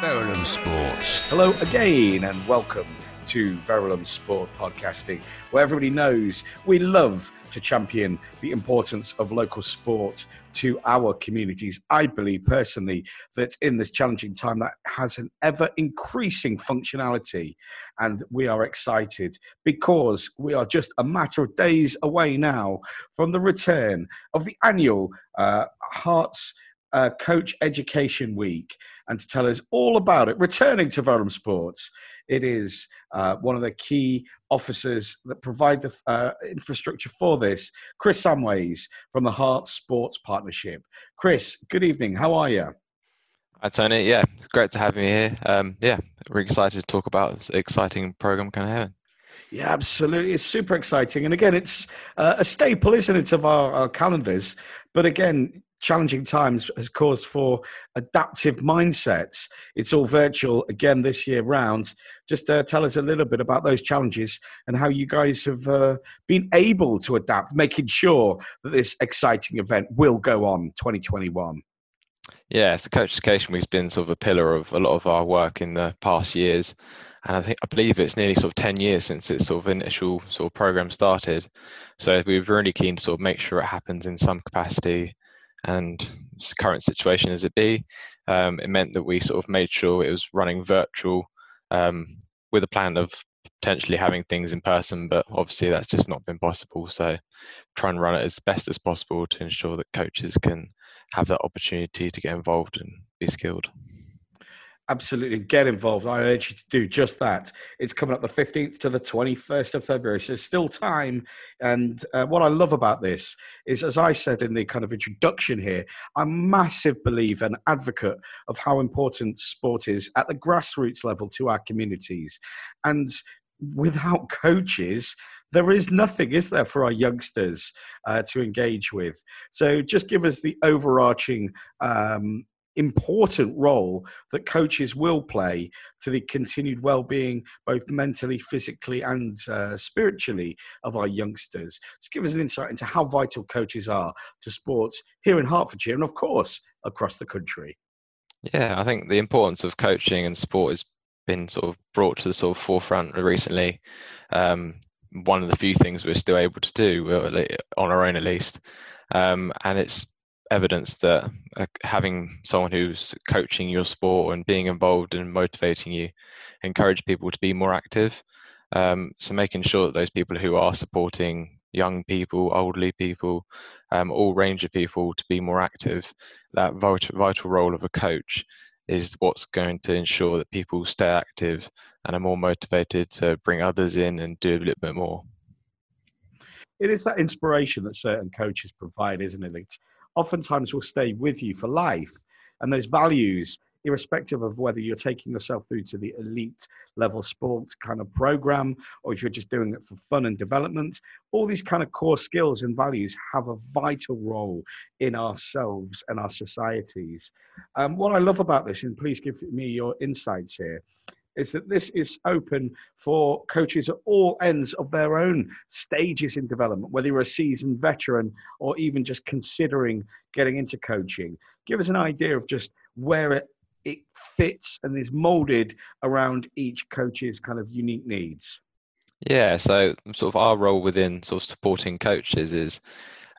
Verulam Sports. Hello again, and welcome to Verulam Sport Podcasting, where everybody knows we love to champion the importance of local sport to our communities. I believe personally that in this challenging time, that has an ever increasing functionality, and we are excited because we are just a matter of days away now from the return of the annual uh, Herts uh, Coach Education Week and to tell us all about it. Returning to Verulam Sports, it is uh, one of the key officers that provide the uh, infrastructure for this, Chris Samways from the Herts Sports Partnership. Chris, good evening. How are you? Hi, Tony. Yeah, great to have me here. Um, yeah, really excited to talk about this exciting program kind of having. Yeah, absolutely. It's super exciting. And again, it's uh, a staple, isn't it, of our, our calendars? But again, challenging times has caused for adaptive mindsets. It's all virtual again this year round. Just uh, tell us a little bit about those challenges and how you guys have uh, been able to adapt, making sure that this exciting event will go on 2021. Yeah, so Coach Education Week's been sort of a pillar of a lot of our work in the past years. And I think I believe it's nearly sort of 10 years since its sort of initial sort of program started. So we were really keen to sort of make sure it happens in some capacity and current situation as it be, um, it meant that we sort of made sure it was running virtual um, with a plan of potentially having things in person, but obviously that's just not been possible. So try and run it as best as possible to ensure that coaches can have that opportunity to get involved and be skilled absolutely get involved. I urge you to do just that. It's coming up the 15th to the 21st of February, so still time. And uh, what I love about this is, as I said in the kind of introduction here, I'm a massive believer and advocate of how important sport is at the grassroots level to our communities. And without coaches, there is nothing, is there, for our youngsters uh, to engage with? So just give us the overarching um, important role that coaches will play to the continued well-being both mentally physically and uh, spiritually of our youngsters. Just give us an insight into how vital coaches are to sports here in hertfordshire and of course across the country. Yeah i think the importance of coaching and sport has been sort of brought to the sort of forefront recently. Um, one of the few things we're still able to do on our own at least. Um, and it's evidence that uh, having someone who's coaching your sport and being involved and motivating you encourage people to be more active um, so making sure that those people who are supporting young people elderly people um, all range of people to be more active that vital, vital role of a coach is what's going to ensure that people stay active and are more motivated to bring others in and do a little bit more. It is that inspiration that certain coaches provide isn't it it's oftentimes will stay with you for life. And those values, irrespective of whether you're taking yourself through to the elite level sports kind of program or if you're just doing it for fun and development, all these kind of core skills and values have a vital role in ourselves and our societies. Um, what I love about this, and please give me your insights here, is that this is open for coaches at all ends of their own stages in development, whether you're a seasoned veteran or even just considering getting into coaching. Give us an idea of just where it, it fits and is molded around each coach's kind of unique needs. Yeah, so sort of our role within sort of supporting coaches is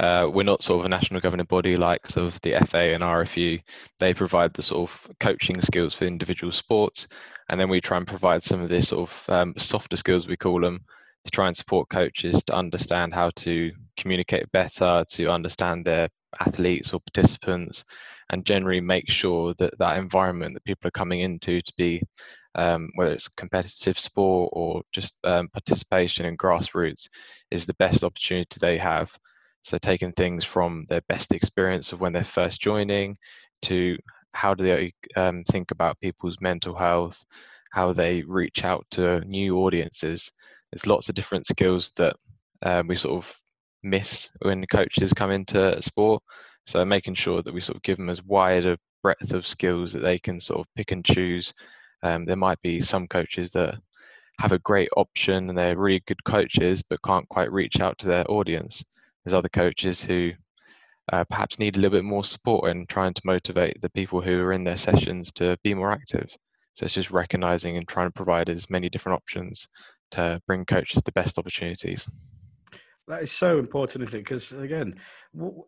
uh, we're not sort of a national governing body like sort of the FA and RFU. They provide the sort of coaching skills for individual sports, and then we try and provide some of the sort of um, softer skills we call them to try and support coaches to understand how to communicate better, to understand their athletes or participants, and generally make sure that that environment that people are coming into to be um, whether it's competitive sport or just um, participation in grassroots, is the best opportunity they have so taking things from their best experience of when they're first joining to how do they um, think about people's mental health, how they reach out to new audiences. There's lots of different skills that um, we sort of miss when coaches come into sport. So making sure that we sort of give them as wide a breadth of skills that they can sort of pick and choose. Um, there might be some coaches that have a great option and they're really good coaches but can't quite reach out to their audience. There's other coaches who uh, perhaps need a little bit more support in trying to motivate the people who are in their sessions to be more active. So it's just recognizing and trying to provide as many different options to bring coaches the best opportunities. That is so important, isn't it? Because again,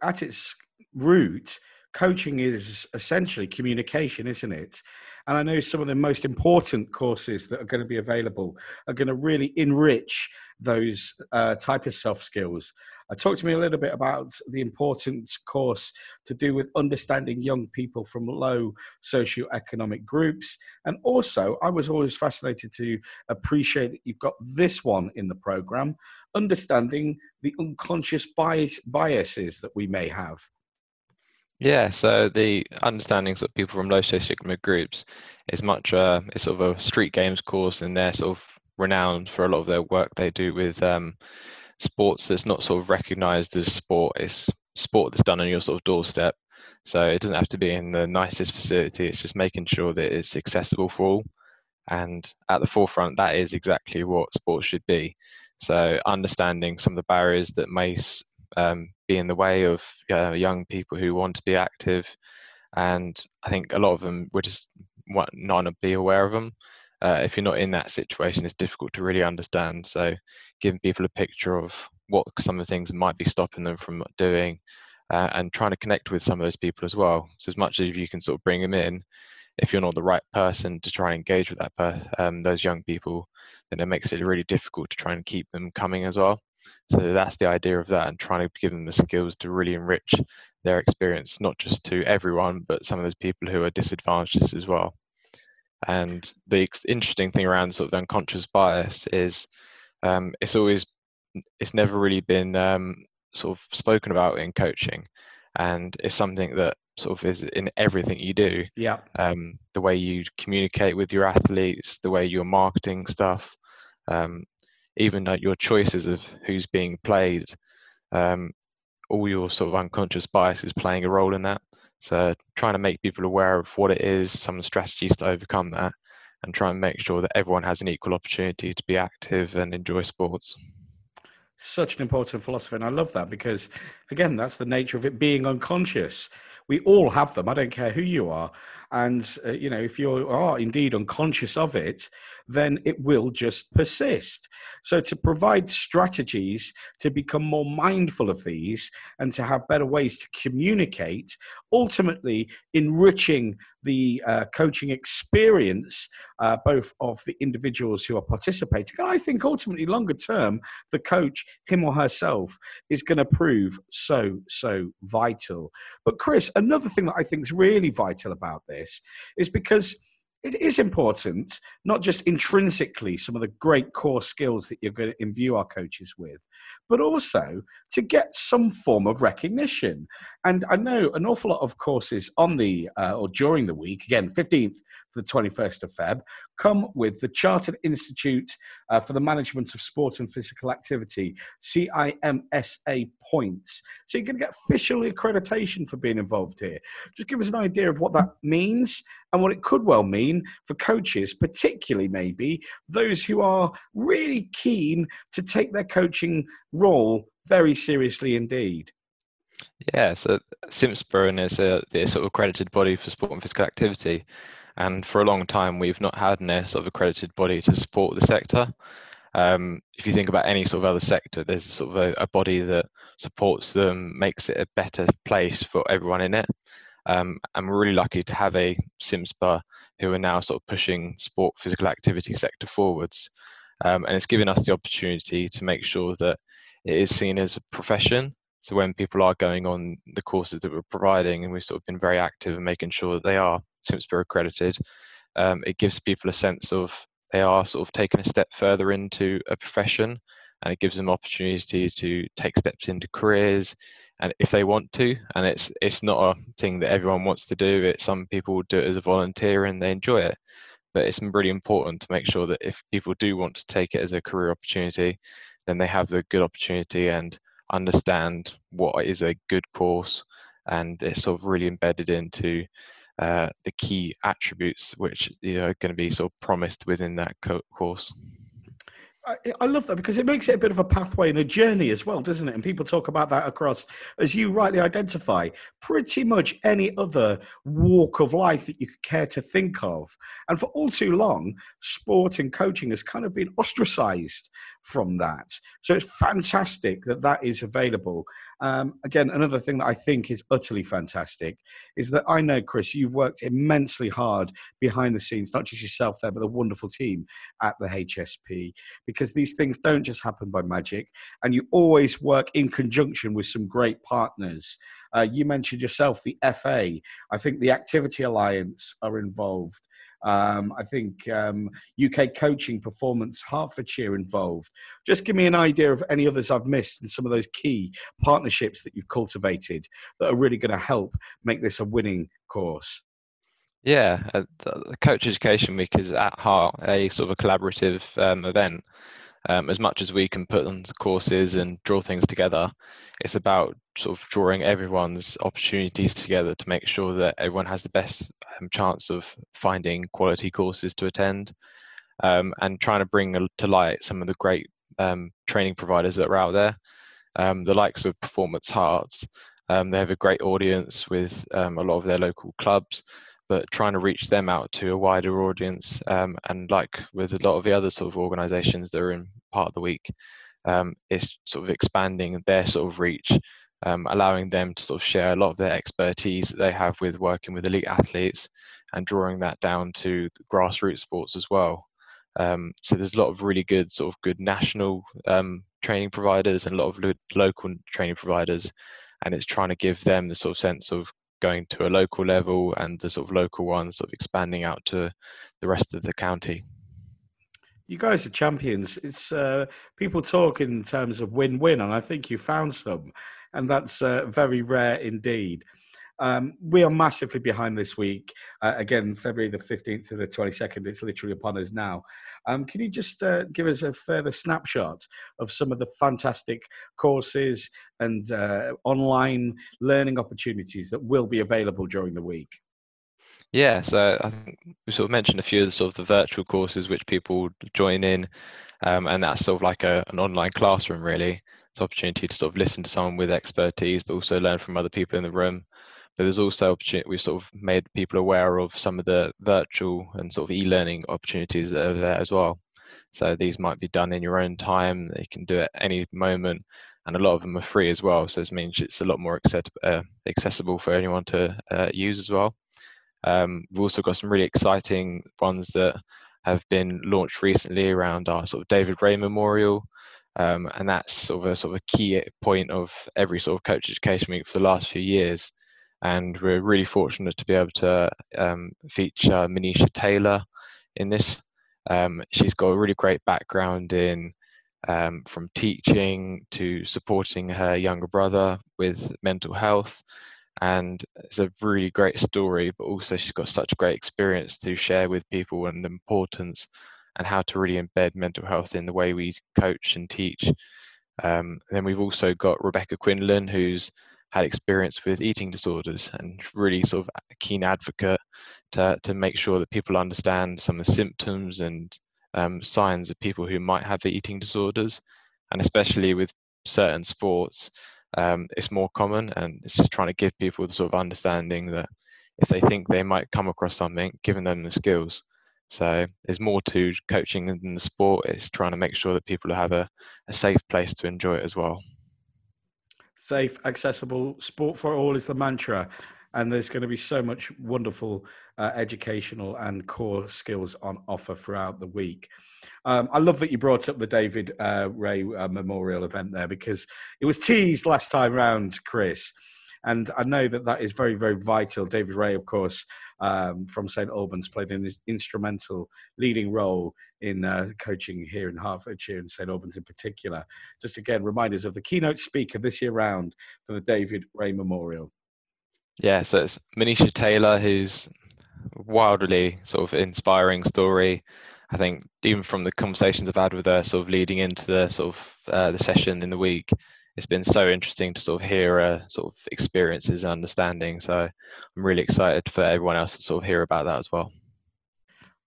at its root, coaching is essentially communication, isn't it? And I know some of the most important courses that are going to be available are going to really enrich those uh, type of soft skills. Uh, talk to me a little bit about the important course to do with understanding young people from low socioeconomic groups. And also, I was always fascinated to appreciate that you've got this one in the program, understanding the unconscious bias, biases that we may have. Yeah, so the understandings of people from low socioeconomic groups is much uh, it's sort of a StreetGames course, and they're sort of renowned for a lot of their work they do with um, sports that's not sort of recognised as sport. It's sport that's done on your sort of doorstep. So it doesn't have to be in the nicest facility. It's just making sure that it's accessible for all. And at the forefront, that is exactly what sports should be. So understanding some of the barriers that may um, be in the way of uh, young people who want to be active. And I think a lot of them would just not be aware of them. Uh, if you're not in that situation, it's difficult to really understand. So, giving people a picture of what some of the things might be stopping them from doing, uh, and trying to connect with some of those people as well. So, as much as you can sort of bring them in, if you're not the right person to try and engage with that per- um, those young people, then it makes it really difficult to try and keep them coming as well. So that's the idea of that, and trying to give them the skills to really enrich their experience, not just to everyone, but some of those people who are disadvantaged as well. And the interesting thing around sort of unconscious bias is um, it's always it's never really been um, sort of spoken about in coaching, and it's something that sort of is in everything you do. Yeah. Um, the way you communicate with your athletes, the way you're marketing stuff, um, even like your choices of who's being played, um, all your sort of unconscious bias is playing a role in that. So trying to make people aware of what it is, some strategies to overcome that, and try and make sure that everyone has an equal opportunity to be active and enjoy sports. Such an important philosophy, and I love that because, again, that's the nature of it being unconscious. We all have them. I don't care who you are. And, uh, you know, if you are indeed unconscious of it, then it will just persist. So, to provide strategies to become more mindful of these and to have better ways to communicate, ultimately enriching the uh, coaching experience, uh, both of the individuals who are participating. And I think ultimately, longer term, the coach, him or herself, is going to prove so, so vital. But, Chris, another thing that I think is really vital about this is because it is important, not just intrinsically some of the great core skills that you're going to imbue our coaches with, but also to get some form of recognition. And I know an awful lot of courses on the uh, or during the week, again, 15th to the 21st of Feb, come with the Chartered Institute uh, for the Management of Sport and Physical Activity, CIMSPA points. So you can get official accreditation for being involved here. Just give us an idea of what that means and what it could well mean for coaches, particularly maybe those who are really keen to take their coaching role very seriously indeed. Yeah, so CIMSPA is a the sort of accredited body for sport and physical activity. And for a long time, we've not had a sort of accredited body to support the sector. Um, if you think about any sort of other sector, there's sort of a, a, body that supports them, makes it a better place for everyone in it. Um, and we're really lucky to have a CIMSPA who are now sort of pushing sport physical activity sector forwards. Um, and it's given us the opportunity to make sure that it is seen as a profession. So when people are going on the courses that we're providing, and we've sort of been very active in making sure that they are CIMSPA accredited, um, it gives people a sense of they are sort of taking a step further into a profession and it gives them opportunities to take steps into careers and if they want to and it's it's not a thing that everyone wants to do it some people do it as a volunteer and they enjoy it but it's really important to make sure that if people do want to take it as a career opportunity then they have the good opportunity and understand what is a good course and it's sort of really embedded into uh, the key attributes which you know, are going to be sort of promised within that co- course I, I, love that because it makes it a bit of a pathway and a journey as well, doesn't it? And people talk about that across, as you rightly identify, pretty much any other walk of life that you could care to think of. And for all too long, sport and coaching has kind of been ostracized from that. So it's fantastic that that is available. Um, again, another thing that I think is utterly fantastic is that I know, Chris, you've worked immensely hard behind the scenes, not just yourself there, but the wonderful team at the HSP, because these things don't just happen by magic. And you always work in conjunction with some great partners. Uh, you mentioned yourself the FA. I think the Activity Alliance are involved. Um, I think um, UK Coaching Performance Hertfordshire involved. Just give me an idea of any others I've missed and some of those key partnerships that you've cultivated that are really going to help make this a winning course. Yeah, uh, the Coach Education Week is at heart a sort of a collaborative um, event um, as much as we can put on courses and draw things together, it's about sort of drawing everyone's opportunities together to make sure that everyone has the best um, chance of finding quality courses to attend um, and trying to bring to light some of the great um, training providers that are out there. Um, the likes of Performance Herts, um, they have a great audience with a lot of their local clubs but trying to reach them out to a wider audience. Um, and like with a lot of the other sort of organisations that are in part of the week, um, it's sort of expanding their sort of reach, um, allowing them to sort of share a lot of their expertise that they have with working with elite athletes and drawing that down to grassroots sports as well. Um, so there's a lot of really good sort of good national um, training providers and a lot of lo- local training providers, and it's trying to give them the sort of sense of going to a local level and the sort of local ones sort of expanding out to the rest of the county. You guys are champions. It's uh, people talk in terms of win-win, and I think you found some, and that's uh, very rare indeed. Um, we are massively behind this week. Uh, again, February the 15th to the 22nd, it's literally upon us now. Um, can you just uh, give us a further snapshot of some of the fantastic courses and uh, online learning opportunities that will be available during the week? Yeah, so I think we sort of mentioned a few of the sort of the virtual courses which people join in, um, and that's sort of like a, an online classroom really. It's an opportunity to sort of listen to someone with expertise, but also learn from other people in the room but there's also opportunity we've sort of made people aware of some of the virtual and sort of e-learning opportunities that are there as well. So these might be done in your own time you can do it any moment and a lot of them are free as well. So this means it's a lot more uh, accessible for anyone to uh, use as well. Um, we've also got some really exciting ones that have been launched recently around our sort of david ray memorial. Um, and that's sort of a sort of a key point of every sort of coach education week for the last few years and we're really fortunate to be able to um, feature Manisha Taylor in this. Um, she's got a really great background in um, from teaching to supporting her younger brother with mental health, and it's a really great story. But also, she's got such great experience to share with people and the importance and how to really embed mental health in the way we coach and teach. Um, then we've also got Rebecca Quinlan, who's had experience with eating disorders and really sort of a keen advocate to, to make sure that people understand some of the symptoms and um, signs of people who might have eating disorders. And especially with certain sports, um, it's more common. And it's just trying to give people the sort of understanding that if they think they might come across something, giving them the skills. So there's more to coaching than the sport. It's trying to make sure that people have a, a safe place to enjoy it as well safe, accessible. Sport for all is the mantra. And there's going to be so much wonderful uh, educational and core skills on offer throughout the week. Um, I love that you brought up the David uh, Ray uh, Memorial event there because it was teased last time round, Chris. And I know that that is very, very vital. David Ray, of course, um, from St Albans, played an instrumental leading role in uh, coaching here in Hertfordshire and St Albans in particular. Just again, reminders of the keynote speaker this year round for the David Ray Memorial. Yeah, so it's Manisha Taylor, who's wildly sort of inspiring story. I think even from the conversations I've had with her, sort of leading into the sort of uh, the session in the week, it's been so interesting to sort of hear uh, sort of experiences and understanding. So I'm really excited for everyone else to sort of hear about that as well.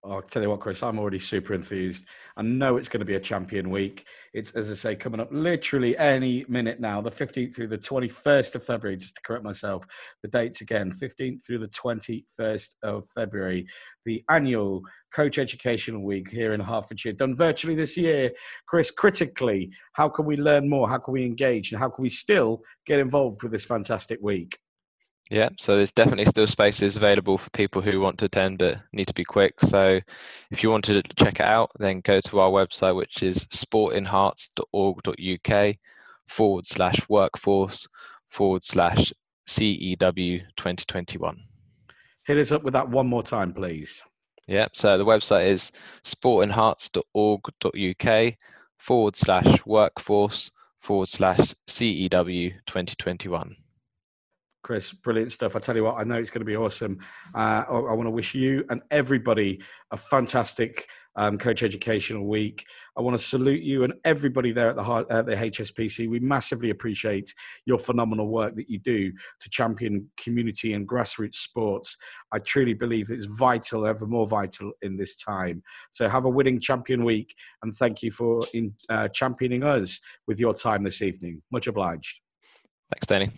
I'll tell you what, Chris, I'm already super enthused. I know it's going to be a champion week. It's, as I say, coming up literally any minute now, the 15th through the 21st of February, just to correct myself, the dates again, 15th through the 21st of February, the annual Coach Educational Week here in Hertfordshire, done virtually this year. Chris, critically, how can we learn more? How can we engage? And how can we still get involved with this fantastic week? Yeah, so there's definitely still spaces available for people who want to attend but need to be quick. So if you want to check it out, then go to our website, which is sportinherts.org.uk forward slash workforce forward slash CEW 2021. Hit us up with that one more time, please. Yeah, so the website is sportinherts.org.uk forward slash workforce forward slash CEW 2021. Chris, brilliant stuff. I tell you what, I know it's going to be awesome. Uh, I, I want to wish you and everybody a fantastic um, Coach Educational Week. I want to salute you and everybody there at the, at the HSPC. We massively appreciate your phenomenal work that you do to champion community and grassroots sports. I truly believe it's vital, ever more vital in this time. So have a winning champion week and thank you for in, uh, championing us with your time this evening. Much obliged. Thanks, Danny.